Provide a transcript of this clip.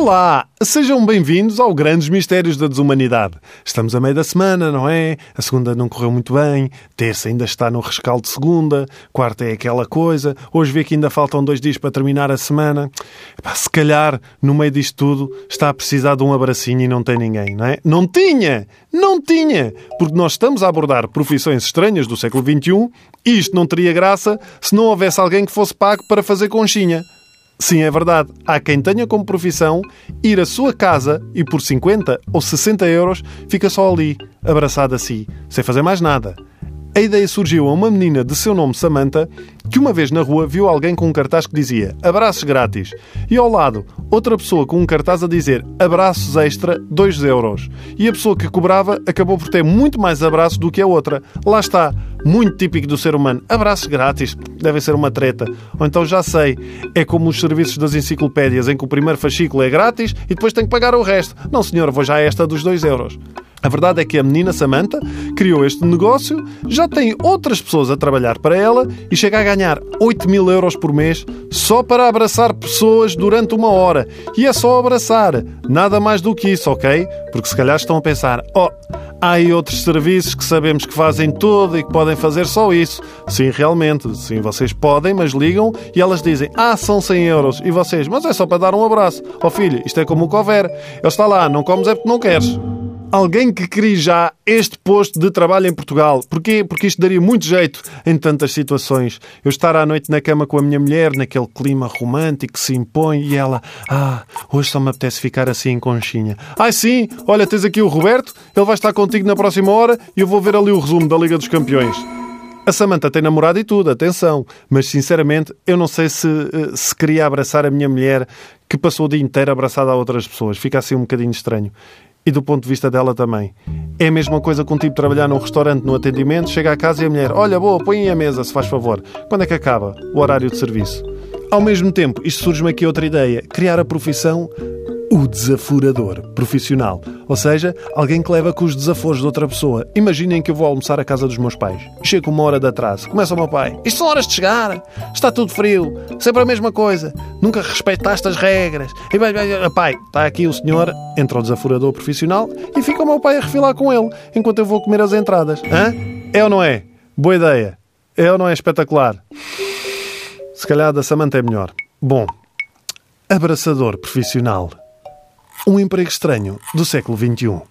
Olá, sejam bem-vindos ao Grandes Mistérios da Desumanidade. Estamos a meio da semana, não é? A segunda não correu muito bem, terça ainda está no rescaldo de segunda, quarta é aquela coisa, hoje vê que ainda faltam dois dias para terminar a semana. Epá, se calhar, no meio disto tudo, está a precisar de um abracinho e não tem ninguém, não é? Não tinha! Não tinha! Porque nós estamos a abordar profissões estranhas do século XXI e isto não teria graça se não houvesse alguém que fosse pago para fazer conchinha. Sim, é verdade. Há quem tenha como profissão ir à sua casa e por 50 ou 60 euros fica só ali, abraçado a si, sem fazer mais nada. A ideia surgiu a uma menina de seu nome Samantha que uma vez na rua viu alguém com um cartaz que dizia abraços grátis e ao lado outra pessoa com um cartaz a dizer abraços extra 2 euros. E a pessoa que cobrava acabou por ter muito mais abraços do que a outra. Lá está, muito típico do ser humano. Abraços grátis, deve ser uma treta. Ou então já sei, é como os serviços das enciclopédias em que o primeiro fascículo é grátis e depois tem que pagar o resto. Não senhor, vou já a esta dos 2 euros. A verdade é que a menina Samantha criou este negócio, já tem outras pessoas a trabalhar para ela e chega a ganhar 8 mil euros por mês só para abraçar pessoas durante uma hora. E é só abraçar, nada mais do que isso, ok? Porque se calhar estão a pensar: oh, há aí outros serviços que sabemos que fazem tudo e que podem fazer só isso. Sim, realmente, sim, vocês podem, mas ligam e elas dizem: ah, são 100 euros. E vocês, mas é só para dar um abraço. Oh filho, isto é como o cover. Ele está lá, não comes é porque não queres alguém que crie já este posto de trabalho em Portugal. Porquê? Porque isto daria muito jeito em tantas situações. Eu estar à noite na cama com a minha mulher, naquele clima romântico que se impõe, e ela, ah, hoje só me apetece ficar assim em conchinha. Ah, sim, olha, tens aqui o Roberto, ele vai estar contigo na próxima hora e eu vou ver ali o resumo da Liga dos Campeões. A Samanta tem namorado e tudo, atenção. Mas sinceramente, eu não sei se, eh, se queria abraçar a minha mulher que passou o dia inteiro abraçada a outras pessoas. Fica assim um bocadinho estranho e do ponto de vista dela também. É a mesma coisa que um tipo trabalhar num restaurante no atendimento, chega à casa e a mulher, olha, boa, põe a mesa, se faz favor. Quando é que acaba o horário de serviço? Ao mesmo tempo, isto surge-me aqui outra ideia: criar a profissão o desaforador profissional. Ou seja, alguém que leva com os desaforos de outra pessoa. Imaginem que eu vou almoçar à casa dos meus pais. Chego uma hora de atraso. Começa o meu pai. Isto são horas de chegar. Está tudo frio. Sempre a mesma coisa. Nunca respeitaste as regras. E vai, vai, pai, está aqui o senhor. Entra o desaforador profissional e fica o meu pai a refilar com ele enquanto eu vou comer as entradas. Hã? É ou não é? Boa ideia. É ou não é espetacular? Se calhar da Samanta é melhor. Bom, abraçador profissional. Um emprego estranho do século XXI.